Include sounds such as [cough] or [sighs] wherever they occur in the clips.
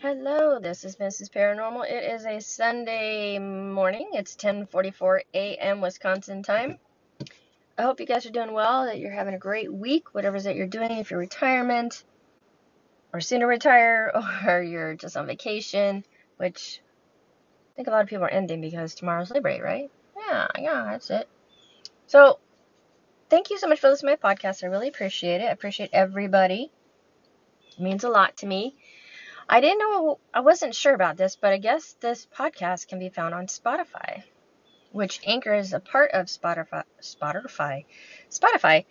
Hello, this is Mrs. Paranormal. It is a Sunday morning. It's 10:44 a.m. Wisconsin time. I hope you guys are doing well, that you're having a great week, whatever it is that you're doing, if you're retirement or soon to retire [laughs] or you're just on vacation, which I think a lot of people are ending because tomorrow's Labor Day, right? Yeah, yeah, that's it. So, thank you so much for listening to my podcast. I really appreciate it. I appreciate everybody. It means a lot to me. I didn't know, I wasn't sure about this, but I guess this podcast can be found on Spotify, which Anchor is a part of Spotify. Spotify. Spotify.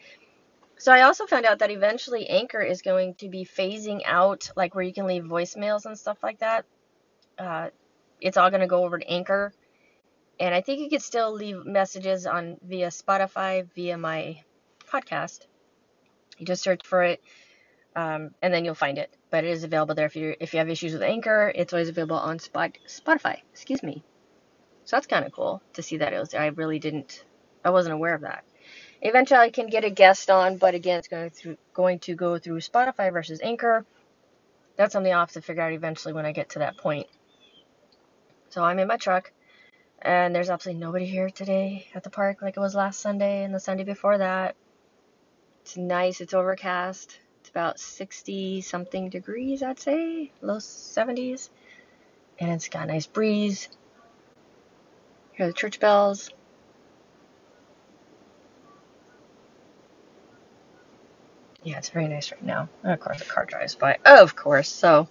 So I also found out that eventually Anchor is going to be phasing out, like where you can leave voicemails and stuff like that. Uh, it's all going to go over to Anchor, and I think you could still leave messages on via Spotify via my podcast. You just search for it, um, and then you'll find it but it is available there if you if you have issues with Anchor. It's always available on Spot, Spotify. Excuse me. So that's kind of cool to see that it was there. I really didn't. I wasn't aware of that. Eventually, I can get a guest on, but again, it's going through going to go through Spotify versus Anchor. That's something I'll have to figure out eventually when I get to that point. So I'm in my truck, and there's absolutely nobody here today at the park like it was last Sunday and the Sunday before that. It's nice. It's overcast. About 60 something degrees, I'd say, low 70s. And it's got a nice breeze. Hear the church bells. Yeah, it's very nice right now. And of course, the car drives by. Oh, of course. So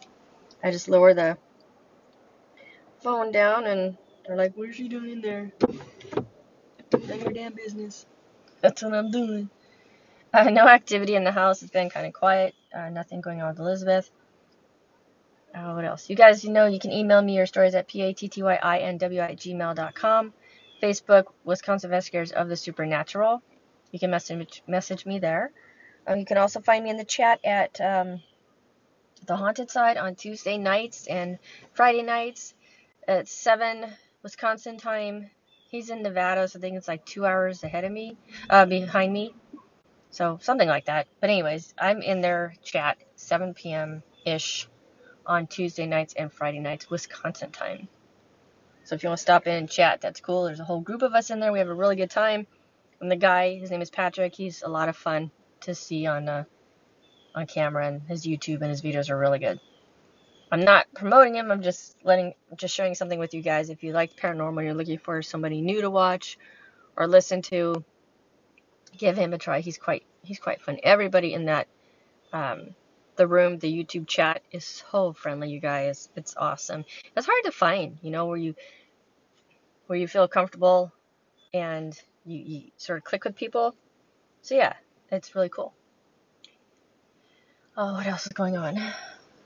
I just lower the phone down, and they're like, "What is she doing in there?" None your damn business. [laughs] That's what I'm doing. Uh, no activity in the house. It's been kind of quiet. Uh, nothing going on with Elizabeth. Uh, what else? You guys, you know, you can email me your stories at p-a-t-t-y-i-n-w at gmail.com. Facebook, Wisconsin Investigators of the Supernatural. You can message message me there. Um, you can also find me in the chat at um, the Haunted Side on Tuesday nights and Friday nights at 7 Wisconsin time. He's in Nevada, so I think it's like two hours ahead of me, uh, behind me. So something like that. But anyways, I'm in their chat 7 p.m. ish on Tuesday nights and Friday nights, Wisconsin time. So if you want to stop in and chat, that's cool. There's a whole group of us in there. We have a really good time. And the guy, his name is Patrick. He's a lot of fun to see on uh, on camera, and his YouTube and his videos are really good. I'm not promoting him. I'm just letting, just sharing something with you guys. If you like paranormal, you're looking for somebody new to watch or listen to, give him a try. He's quite he's quite fun. Everybody in that um, the room, the YouTube chat is so friendly, you guys. It's awesome. It's hard to find, you know, where you where you feel comfortable and you, you sort of click with people. So yeah, it's really cool. Oh, what else is going on?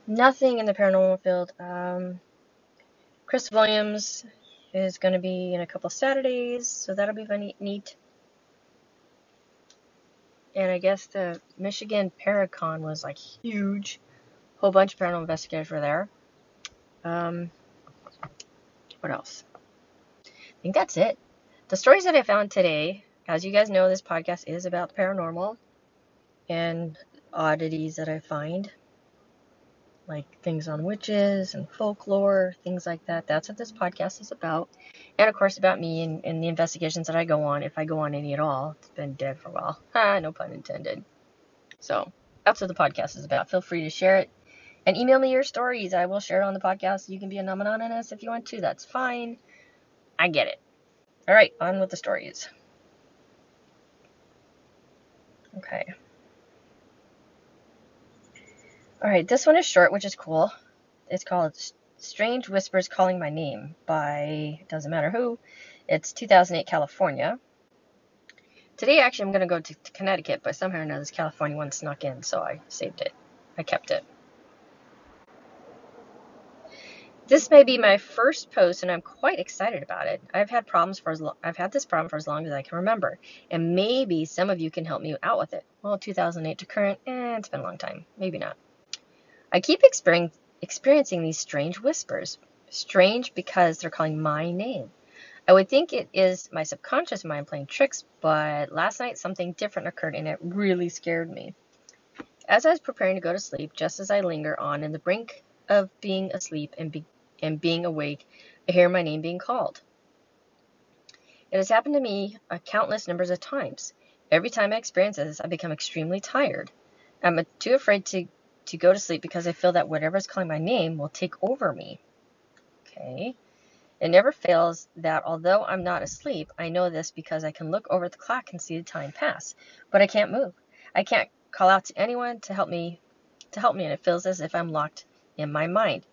Nothing in the paranormal field. Um, Chris Williams is going to be in a couple Saturdays, so that'll be neat and I guess the Michigan Paracon was like huge. Whole bunch of paranormal investigators were there. Um, what else? I think that's it. The stories that I found today, as you guys know, this podcast is about the paranormal and oddities that I find like things on witches and folklore, things like that. That's what this podcast is about. And of course, about me and, and the investigations that I go on, if I go on any at all. It's been dead for a while. Ha, [laughs] ah, no pun intended. So that's what the podcast is about. Feel free to share it and email me your stories. I will share it on the podcast. You can be anonymous if you want to. That's fine. I get it. All right, on with the stories. Okay. All right, this one is short, which is cool. It's called Strange Whispers Calling My Name by doesn't matter who. It's 2008 California. Today, actually, I'm going to go to, Connecticut, but somehow or another, this California one snuck in, so I saved it. I kept it. This may be my first post, and I'm quite excited about it. I've had problems for as I've had this problem for as long as I can remember, and maybe some of you can help me out with it. Well, 2008 to current, eh, it's been a long time. Maybe not. I keep experiencing these strange whispers. Strange because they're calling my name. I would think it is my subconscious mind playing tricks, but last night something different occurred and it really scared me. As I was preparing to go to sleep, just as I linger on in the brink of being asleep and, be, and being awake, I hear my name being called. It has happened to me a countless numbers of times. Every time I experience this, I become extremely tired. I'm too afraid to, to go to sleep because I feel that whatever is calling my name will take over me. Okay. It never fails that although I'm not asleep, I know this because I can look over the clock and see the time pass, but I can't move. I can't call out to anyone to help me to help me and it feels as if I'm locked in my mind.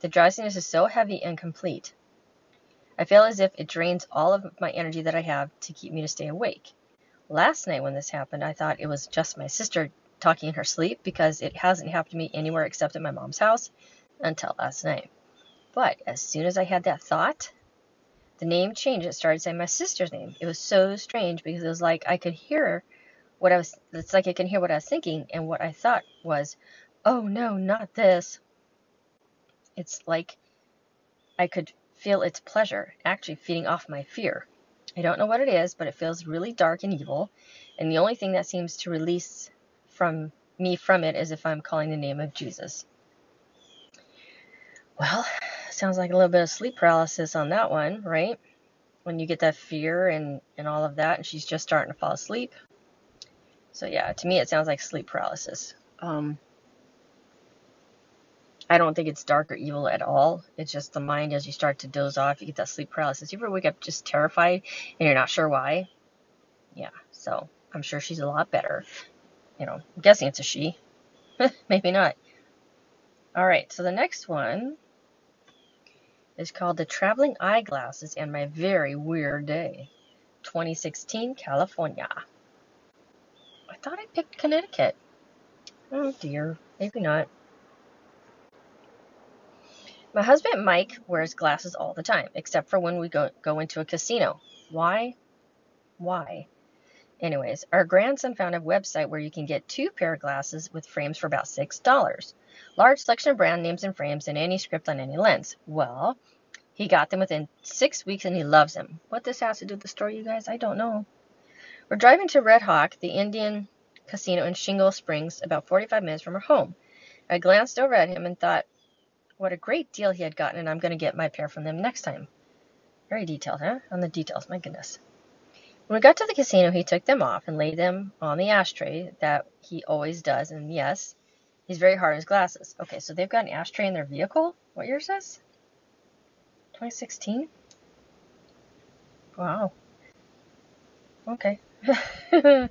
The drowsiness is so heavy and complete. I feel as if it drains all of my energy that I have to keep me to stay awake. Last night when this happened, I thought it was just my sister talking in her sleep because it hasn't happened to me anywhere except at my mom's house until last night. But as soon as I had that thought, the name changed. It started saying my sister's name. It was so strange because it was like I could hear what I was, it's like I can hear what I was thinking. And what I thought was, oh no, not this. It's like I could feel its pleasure, actually feeding off my fear. I don't know what it is, but it feels really dark and evil. And the only thing that seems to release from me from it is if I'm calling the name of Jesus. Well, sounds like a little bit of sleep paralysis on that one, right? When you get that fear and, and all of that, and she's just starting to fall asleep. So, yeah, to me, it sounds like sleep paralysis. Um, I don't think it's dark or evil at all. It's just the mind as you start to doze off, you get that sleep paralysis. You ever wake up just terrified and you're not sure why? Yeah, so I'm sure she's a lot better. You know, I'm guessing it's a she. [laughs] Maybe not. All right, so the next one is called The Traveling Eyeglasses and My Very Weird Day, 2016, California. I thought I picked Connecticut. Oh dear, maybe not. My husband Mike wears glasses all the time, except for when we go, go into a casino. Why? Why? Anyways, our grandson found a website where you can get two pair of glasses with frames for about $6. Large selection of brand names and frames and any script on any lens. Well, he got them within six weeks and he loves them. What this has to do with the story, you guys, I don't know. We're driving to Red Hawk, the Indian casino in Shingle Springs, about 45 minutes from our home. I glanced over at him and thought what a great deal he had gotten, and I'm going to get my pair from them next time. Very detailed, huh? On the details, my goodness. When we got to the casino, he took them off and laid them on the ashtray that he always does. And yes, he's very hard on his glasses. Okay, so they've got an ashtray in their vehicle. What year is this? 2016? Wow. Okay. [laughs]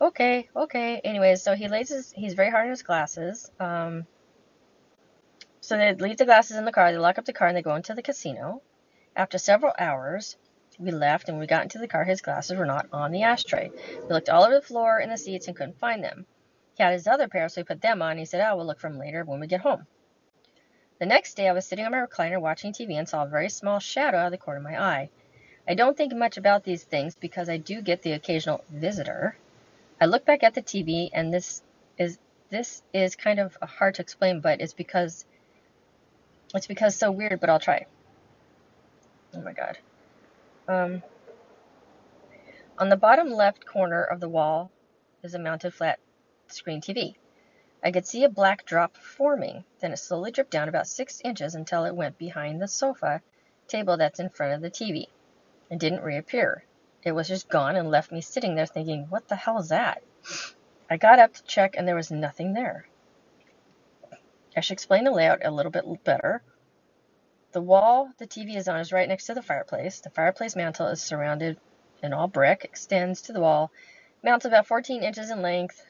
okay, okay. Anyways, so he lays his, he's very hard on his glasses. Um, so they leave the glasses in the car, they lock up the car, and they go into the casino. After several hours, we left and we got into the car. His glasses were not on the ashtray. We looked all over the floor and the seats and couldn't find them. He had his other pair, so we put them on. He said, Oh, we'll look for them later when we get home. The next day, I was sitting on my recliner watching TV and saw a very small shadow out of the corner of my eye. I don't think much about these things because I do get the occasional visitor. I look back at the TV, and this is this is kind of hard to explain, but it's because it's because so weird. But I'll try. Oh my god. Um, on the bottom left corner of the wall is a mounted flat screen TV. I could see a black drop forming. Then it slowly dripped down about six inches until it went behind the sofa table that's in front of the TV. and didn't reappear. It was just gone and left me sitting there thinking, what the hell is that? I got up to check and there was nothing there. I should explain the layout a little bit better. The wall the TV is on is right next to the fireplace. The fireplace mantle is surrounded in all brick, extends to the wall, mounts about 14 inches in length,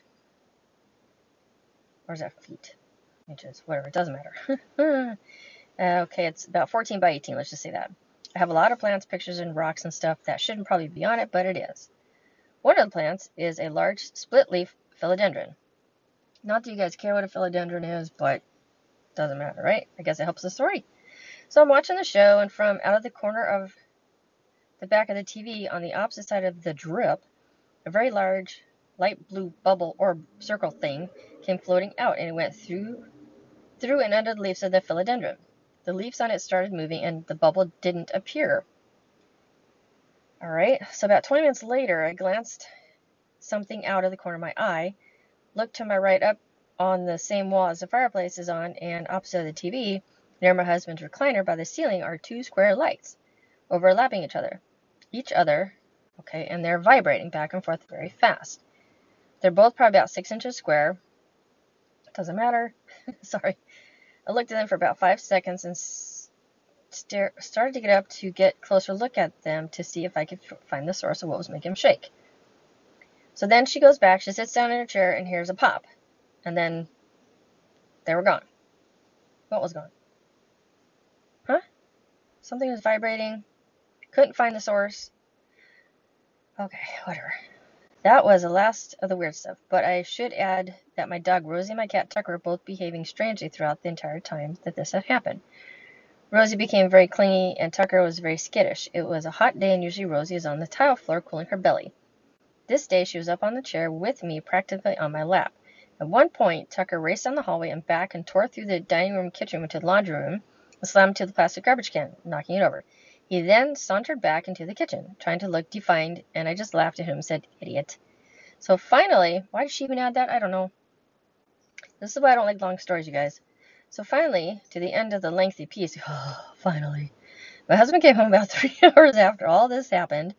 or is that feet? Inches, whatever, it doesn't matter. [laughs] okay, it's about 14 by 18, let's just say that. I have a lot of plants, pictures, and rocks and stuff that shouldn't probably be on it, but it is. One of the plants is a large split leaf philodendron. Not that you guys care what a philodendron is, but doesn't matter, right? I guess it helps the story. So I'm watching the show, and from out of the corner of the back of the TV on the opposite side of the drip, a very large light blue bubble or circle thing came floating out and it went through through and under the leaves of the philodendron. The leaves on it started moving and the bubble didn't appear. All right, so about 20 minutes later, I glanced something out of the corner of my eye, looked to my right up on the same wall as the fireplace is on, and opposite of the TV, near my husband's recliner by the ceiling, are two square lights overlapping each other. Each other, okay, and they're vibrating back and forth very fast. They're both probably about six inches square. Doesn't matter. [laughs] Sorry. I looked at them for about five seconds and stare, started to get up to get closer look at them to see if I could find the source of what was making them shake. So then she goes back, she sits down in her chair, and hears a pop. And then they were gone. What was gone? Huh? Something was vibrating. Couldn't find the source. Okay, whatever. That was the last of the weird stuff, but I should add that my dog Rosie and my cat Tucker were both behaving strangely throughout the entire time that this had happened. Rosie became very clingy and Tucker was very skittish. It was a hot day and usually Rosie is on the tile floor cooling her belly. This day she was up on the chair with me practically on my lap. At one point, Tucker raced down the hallway and back and tore through the dining room kitchen into the laundry room slammed to the plastic garbage can, knocking it over. He then sauntered back into the kitchen, trying to look defiant, and I just laughed at him and said, Idiot. So finally, why did she even add that? I don't know. This is why I don't like long stories, you guys. So finally, to the end of the lengthy piece, oh, [sighs] finally, my husband came home about [laughs] three hours after all this happened.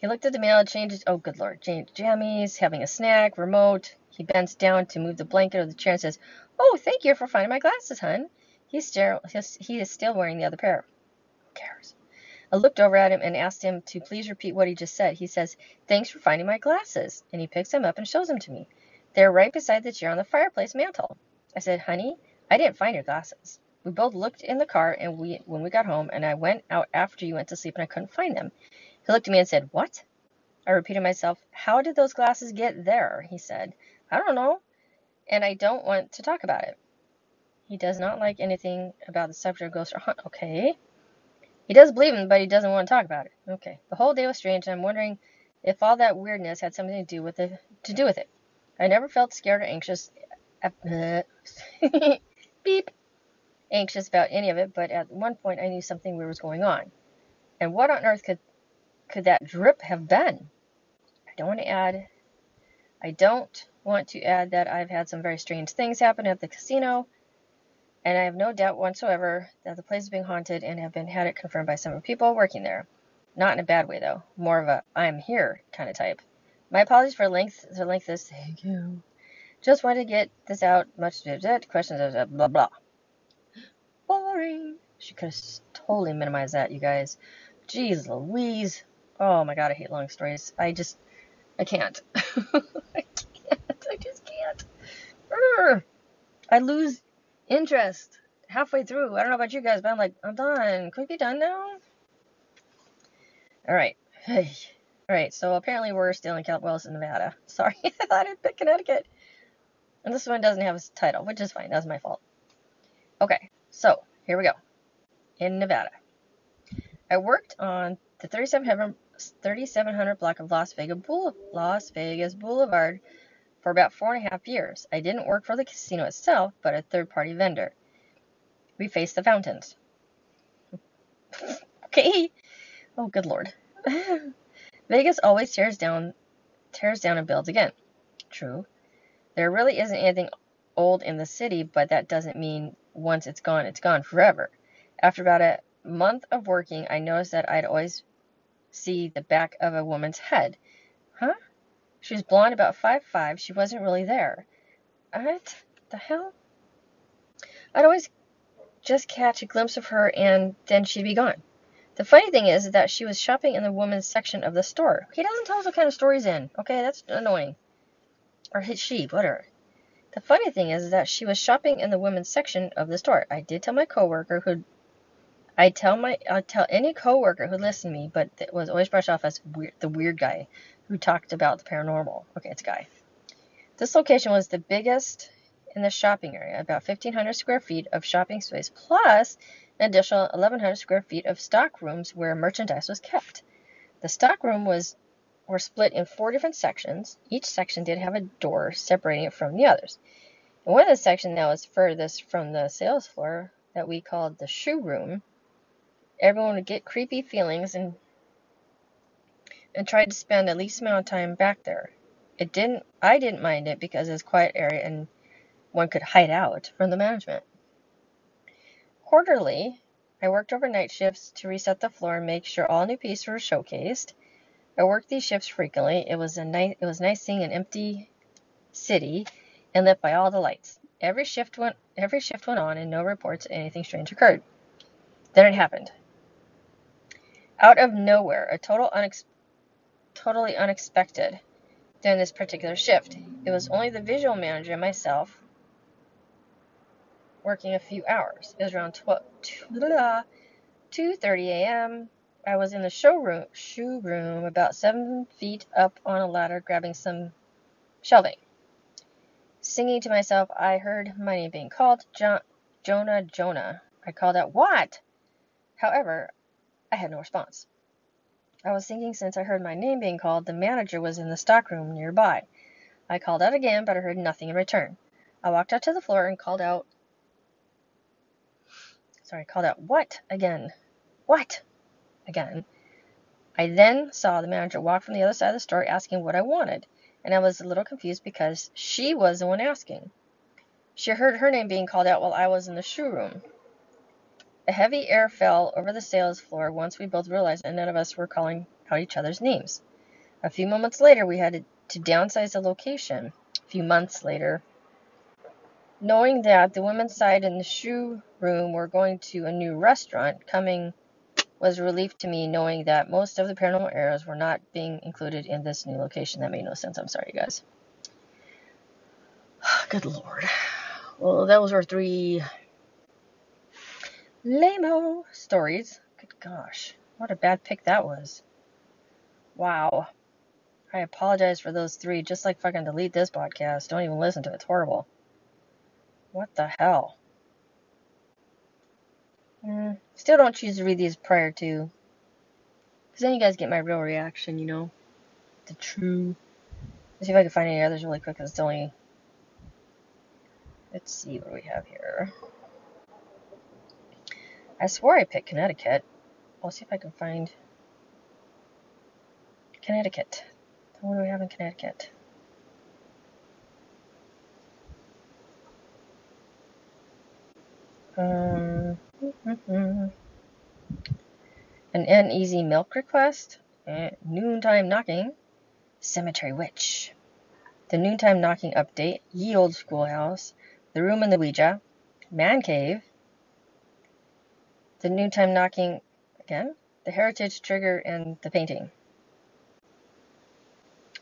He looked at the mail, changed, oh good lord, changed jammies, having a snack, remote. He bends down to move the blanket of the chair and says, Oh, thank you for finding my glasses, hun. He's still, he is still wearing the other pair. Who cares? I looked over at him and asked him to please repeat what he just said. He says, Thanks for finding my glasses. And he picks them up and shows them to me. They're right beside the chair on the fireplace mantel. I said, Honey, I didn't find your glasses. We both looked in the car and we when we got home and I went out after you went to sleep and I couldn't find them. He looked at me and said, What? I repeated myself, How did those glasses get there? He said, I don't know. And I don't want to talk about it. He does not like anything about the subject of ghosts or hunt. Okay. He does believe in, but he doesn't want to talk about it. Okay. The whole day was strange, and I'm wondering if all that weirdness had something to do with it. To do with it. I never felt scared or anxious. [laughs] Beep. Anxious about any of it, but at one point I knew something weird was going on. And what on earth could could that drip have been? I don't want to add. I don't want to add that I've had some very strange things happen at the casino and I have no doubt whatsoever that the place is being haunted and have been had it confirmed by several people working there. Not in a bad way though, more of a I'm here kind of type. My apologies for length the length this thank you. Just wanted to get this out. Much questions of blah blah. Boring. She could have totally minimized that, you guys. Jeez Louise. Oh my god, I hate long stories. I just I can't. [laughs] I can't. I just can't. I lose interest halfway through. I don't know about you guys, but I'm like, I'm done. Could we be done now? All right. [sighs] All right. So apparently we're still in Cal Wells, Nevada. [laughs] Sorry, [laughs] I thought I'd pick Connecticut. And this one doesn't have a title, which is fine. That's my fault. Okay. So here we go. In Nevada, I worked on the 3700, 3700 block of Las Vegas, Las Vegas Boulevard for about four and a half years. I didn't work for the casino itself, but a third party vendor. We faced the fountains. [laughs] okay. Oh, good lord. [laughs] Vegas always tears down, tears down and builds again. True. There really isn't anything old in the city, but that doesn't mean once it's gone, it's gone forever. After about a month of working, I noticed that I'd always see the back of a woman's head. Huh? She was blonde, about five five. She wasn't really there. What the hell? I'd always just catch a glimpse of her and then she'd be gone. The funny thing is that she was shopping in the women's section of the store. He doesn't tell us what kind of store he's in. Okay, that's annoying. Or his she, whatever. The funny thing is that she was shopping in the women's section of the store. I did tell my coworker who I tell my I tell any coworker who listened to me, but it was always brushed off as weird, the weird guy who talked about the paranormal. Okay, it's a guy. This location was the biggest in the shopping area, about 1,500 square feet of shopping space, plus an additional 1,100 square feet of stock rooms where merchandise was kept. The stock room was were split in four different sections. Each section did have a door separating it from the others. And one of the sections that was furthest from the sales floor that we called the shoe room, everyone would get creepy feelings and and tried to spend the least amount of time back there. It didn't I didn't mind it because it's a quiet area and one could hide out from the management. Quarterly, I worked overnight shifts to reset the floor and make sure all new pieces were showcased. I worked these shifts frequently. It was a nice it was nice seeing an empty city and lit by all the lights. Every shift went every shift went on and no reports of anything strange occurred. Then it happened. Out of nowhere, a total unex- totally unexpected during this particular shift. It was only the visual manager and myself working a few hours. It was around 12, 2:30 a.m. I was in the showroom, shoe room, about seven feet up on a ladder, grabbing some shelving. Singing to myself, I heard my name being called, jo- Jonah, Jonah. I called out, "What?" However, I had no response. I was thinking since I heard my name being called, the manager was in the stockroom nearby. I called out again, but I heard nothing in return. I walked out to the floor and called out, sorry, called out, what again? What again? I then saw the manager walk from the other side of the store asking what I wanted, and I was a little confused because she was the one asking. She heard her name being called out while I was in the shoe room. A heavy air fell over the sales floor once we both realized that none of us were calling out each other's names. A few moments later, we had to downsize the location. A few months later, knowing that the women's side and the shoe room were going to a new restaurant coming was a relief to me knowing that most of the paranormal errors were not being included in this new location. That made no sense. I'm sorry, you guys. [sighs] Good lord. Well, those were three lame stories. Good gosh, what a bad pick that was. Wow. I apologize for those three. Just like fucking delete this podcast. Don't even listen to it. It's horrible. What the hell? Mm, still don't choose to read these prior to. Because then you guys get my real reaction, you know? The true. Let's see if I can find any others really quick. Because it's only. Let's see what we have here. I swore I picked Connecticut. I'll see if I can find Connecticut. What do we have in Connecticut? Um, an uneasy milk request, noontime knocking, cemetery witch, the noontime knocking update, ye old schoolhouse, the room in the Ouija, man cave, the noontime knocking again, the heritage trigger, and the painting.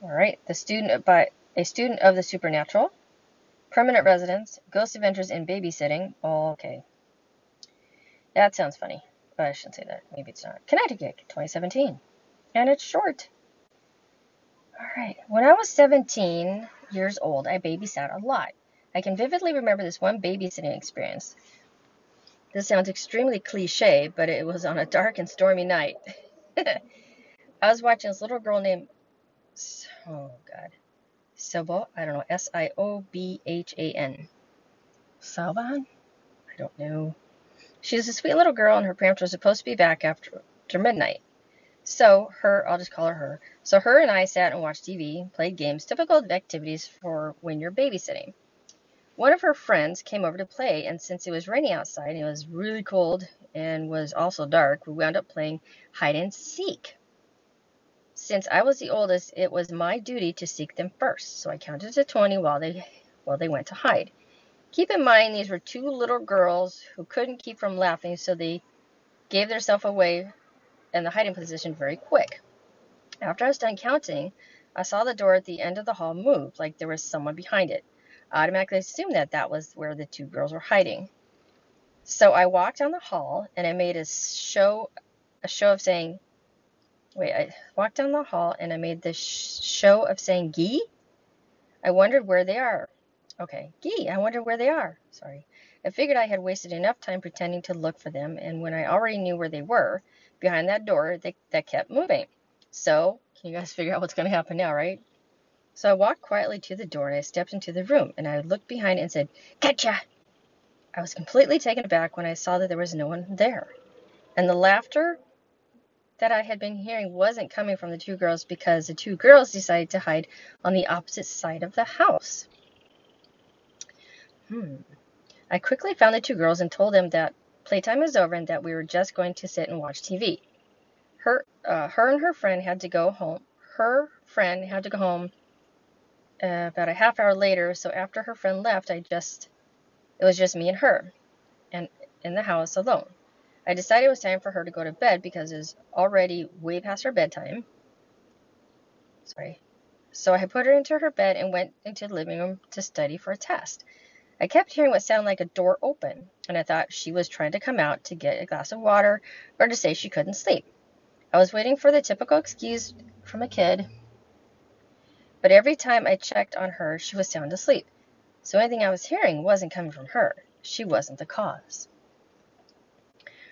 All right, the student by a student of the supernatural, permanent residence, ghost adventures in babysitting. Oh, Okay, that sounds funny, but I shouldn't say that. Maybe it's not. Connecticut, 2017, and it's short. All right, when I was 17 years old, I babysat a lot. I can vividly remember this one babysitting experience. This sounds extremely cliche, but it was on a dark and stormy night. [laughs] I was watching this little girl named, oh God, Sobo, I don't know, S I O B H A N. Salban? I don't know. She was a sweet little girl, and her parents were supposed to be back after, after midnight. So, her, I'll just call her her. So, her and I sat and watched TV, played games, typical activities for when you're babysitting. One of her friends came over to play, and since it was raining outside and it was really cold and was also dark, we wound up playing hide and seek. Since I was the oldest, it was my duty to seek them first, so I counted to 20 while they while they went to hide. Keep in mind these were two little girls who couldn't keep from laughing, so they gave themselves away in the hiding position very quick. After I was done counting, I saw the door at the end of the hall move, like there was someone behind it automatically assumed that that was where the two girls were hiding. So I walked down the hall and I made a show a show of saying wait, I walked down the hall and I made this show of saying gee. I wondered where they are. Okay, gee, I wondered where they are. Sorry. I figured I had wasted enough time pretending to look for them, and when I already knew where they were, behind that door, they, that kept moving. So, can you guys [laughs] figure out what's going to happen now, right? So I walked quietly to the door and I stepped into the room and I looked behind and said, Gotcha! I was completely taken aback when I saw that there was no one there. And the laughter that I had been hearing wasn't coming from the two girls because the two girls decided to hide on the opposite side of the house. Hmm. I quickly found the two girls and told them that playtime was over and that we were just going to sit and watch TV. Her, uh, her and her friend had to go home. Her friend had to go home uh, about a half hour later. So after her friend left, I just, it was just me and her, and in the house alone. I decided it was time for her to go to bed because it was already way past her bedtime. Sorry. So I put her into her bed and went into the living room to study for a test. I kept hearing what sounded like a door open, and I thought she was trying to come out to get a glass of water or to say she couldn't sleep. I was waiting for the typical excuse from a kid, but every time I checked on her, she was sound asleep. So anything I was hearing wasn't coming from her. She wasn't the cause.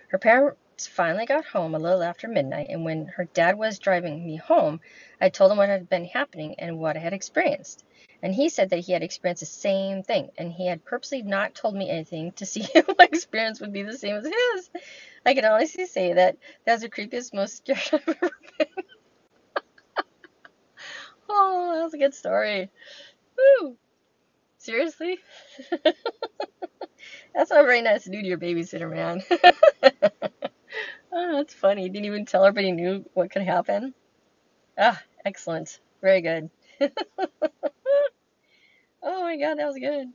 Her parents finally got home a little after midnight, and when her dad was driving me home, I told him what had been happening and what I had experienced. And he said that he had experienced the same thing, and he had purposely not told me anything to see [laughs] if my experience would be the same as his. I can honestly say that that was the creepiest, most scared [laughs] I've ever been. Oh, that was a good story. Woo! Seriously? [laughs] That's not very nice to do to your babysitter, man. [laughs] oh, that's funny. Didn't even tell everybody knew what could happen. Ah, excellent. Very good. [laughs] oh my god, that was good.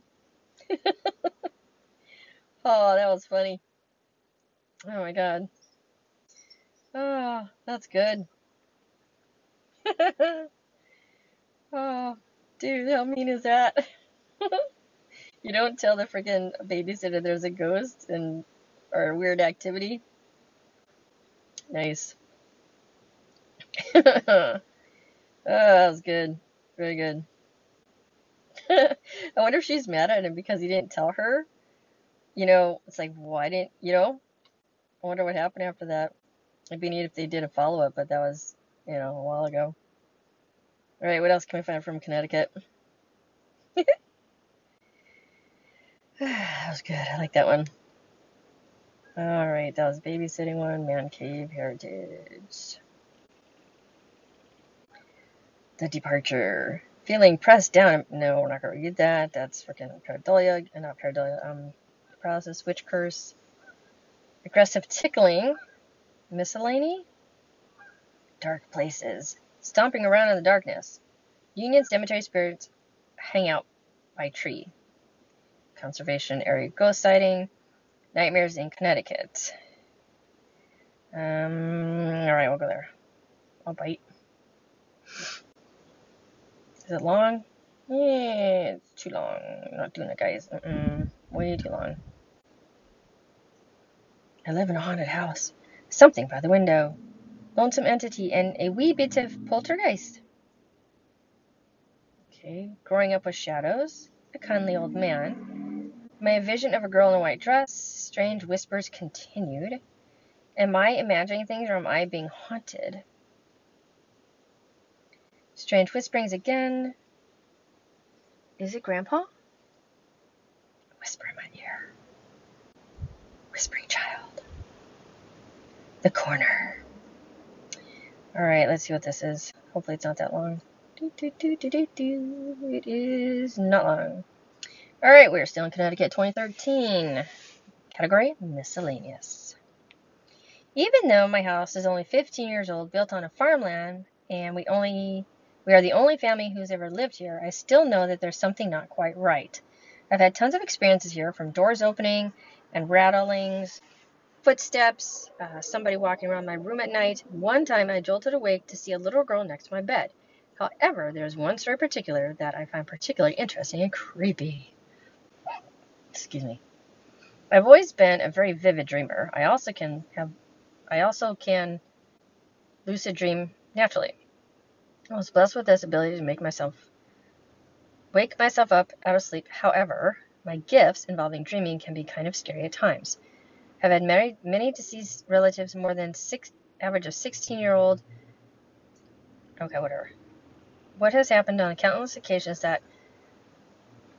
oh, that was funny. Oh my god. Oh, that's good. Dude, how mean is that? [laughs] you don't tell the freaking babysitter there's a ghost and or a weird activity. Nice. [laughs] oh, that was good. Very good. [laughs] I wonder if she's mad at him because he didn't tell her. You know, it's like, why didn't, you know? I wonder what happened after that. It'd be neat if they did a follow up, but that was, you know, a while ago. All right, what else can we find from Connecticut? [laughs] that was good. I like that one. All right, that was babysitting one, man cave heritage. The departure. Feeling pressed down. No, we're not gonna read that. That's freaking pareidolia, not pareidolia. Um, paralysis, witch curse, aggressive tickling, miscellany, dark places, stomping around in the darkness. Union cemetery spirits hang out by tree. Conservation Area ghost sighting, Nightmares in Connecticut. Um, all right, we'll go there. I'll bite. Is it long? Yeah, it's too long. I'm not doing it, guys. Mm-mm. Way too long. I live in a haunted house. Something by the window. Lonesome entity and a wee bit of poltergeist. Okay, growing up with shadows. A kindly old man. My vision of a girl in a white dress, strange whispers continued. Am I imagining things or am I being haunted? Strange whisperings again. Is it Grandpa? Whisper in my ear. Whispering child. The corner. Alright, let's see what this is. Hopefully it's not that long. Do, do, do, do, do, do. It is not long. All right, we're still in Connecticut 2013. Category miscellaneous. Even though my house is only 15 years old, built on a farmland, and we only we are the only family who's ever lived here, I still know that there's something not quite right. I've had tons of experiences here, from doors opening and rattlings, footsteps, uh, somebody walking around my room at night. One time I jolted awake to see a little girl next to my bed. However, there's one story in particular that I find particularly interesting and creepy. Excuse me. I've always been a very vivid dreamer. I also can have I also can lucid dream naturally. I was blessed with this ability to make myself wake myself up out of sleep. However, my gifts involving dreaming can be kind of scary at times. I've had many, many deceased relatives, more than six, average of 16 year old. Okay, whatever. What has happened on countless occasions that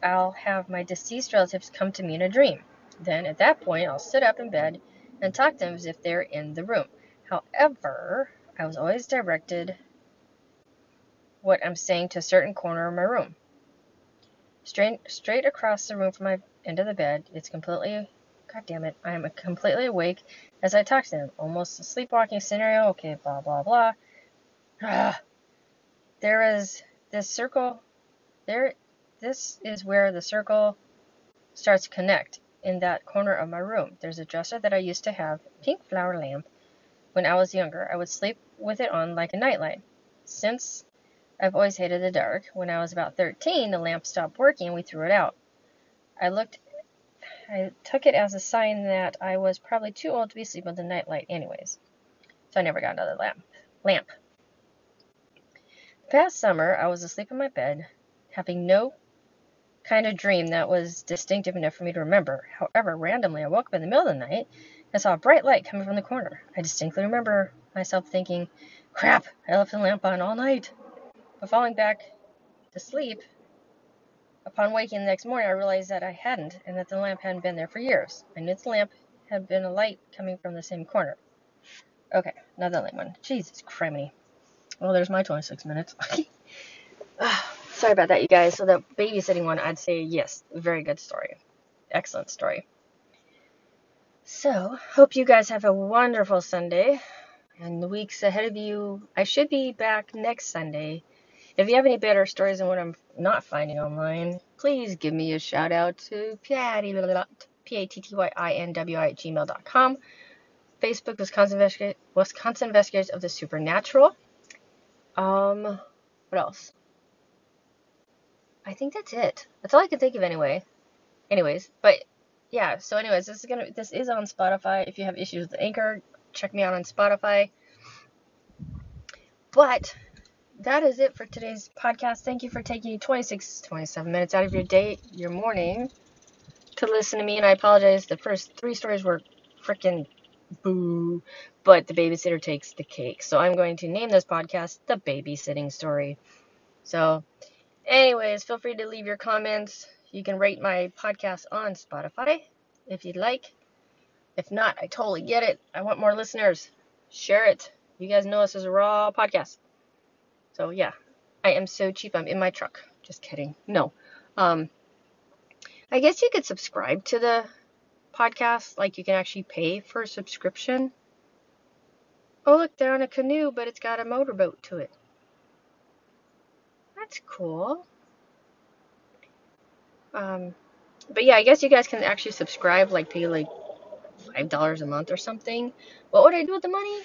I'll have my deceased relatives come to me in a dream. Then, at that point, I'll sit up in bed and talk to them as if they're in the room. However, I was always directed what I'm saying to a certain corner of my room. Straight, straight across the room from my end of the bed, it's completely, god damn it, I am completely awake as I talk to them. Almost a sleepwalking scenario, okay, blah, blah, blah. Ah, there is this circle, there, this is where the circle starts to connect in that corner of my room. There's a dresser that I used to have, pink flower lamp. When I was younger, I would sleep with it on like a nightlight. Since I've always hated the dark, when I was about 13, the lamp stopped working and we threw it out. I looked I took it as a sign that I was probably too old to be sleeping with a nightlight anyways. So I never got another lamp. Lamp. Past summer, I was asleep in my bed, having no kind of dream that was distinctive enough for me to remember. However, randomly, I woke up in the middle of the night and saw a bright light coming from the corner. I distinctly remember myself thinking, crap, I left the lamp on all night. But falling back to sleep, upon waking the next morning, I realized that I hadn't and that the lamp hadn't been there for years. I knew the lamp had been a light coming from the same corner. Okay, another lame one. Jesus criminy. Well, there's my 26 minutes. [laughs] Ah. Sorry about that, you guys. So the babysitting one, I'd say yes, very good story. Excellent story. So, hope you guys have a wonderful Sunday and the weeks ahead of you. I should be back next Sunday. If you have any better stories than what I'm not finding online, please give me a shout out to Patty, P-A-T-T-Y-I-N-W-I at gmail.com. Facebook, Wisconsin, Investigators, Wisconsin Investigators of the Supernatural. Um, what else? I think that's it. That's all I can think of anyway. Anyways, but yeah, so anyways, this is gonna this is on Spotify. If you have issues with the Anchor, check me out on Spotify. But that is it for today's podcast. Thank you for taking 26, 27 minutes out of your day, your morning, to listen to me. And I apologize. The first three stories were freaking boo, but the babysitter takes the cake. So I'm going to name this podcast The Babysitting Story. So Anyways, feel free to leave your comments. You can rate my podcast on Spotify if you'd like. If not, I totally get it. I want more listeners. Share it. You guys know this is a raw podcast. So yeah, I am so cheap. I'm in my truck. Just kidding. No. Um, I guess you could subscribe to the podcast. Like you can actually pay for a subscription. Oh, look, they're on a canoe, but it's got a motorboat to it. That's cool. Um, but yeah, I guess you guys can actually subscribe, like pay like five dollars a month or something. What would I do with the money?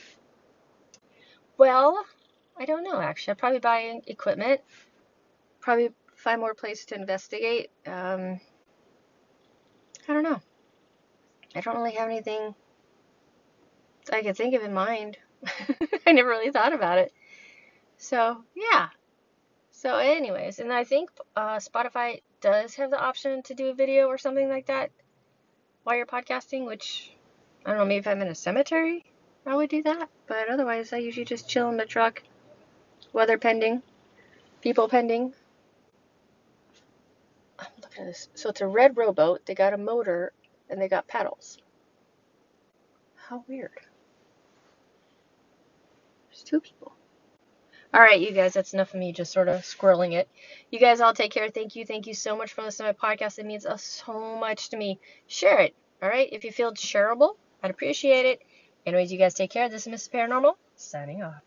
Well, I don't know actually. I'd probably buy equipment. Probably find more places to investigate. Um, I don't know. I don't really have anything I could think of in mind. [laughs] I never really thought about it. So yeah, so, anyways, and I think uh, Spotify does have the option to do a video or something like that while you're podcasting, which I don't know, maybe if I'm in a cemetery, I would do that. But otherwise, I usually just chill in the truck, weather pending, people pending. I'm looking at this. So it's a red rowboat. They got a motor and they got paddles. How weird. There's two people. All right, you guys, that's enough of me just sort of squirreling it. You guys all take care. Thank you. Thank you so much for listening to my podcast. It means so much to me. Share it. All right. If you feel shareable, I'd appreciate it. Anyways, you guys take care. This is Mrs. Paranormal signing off.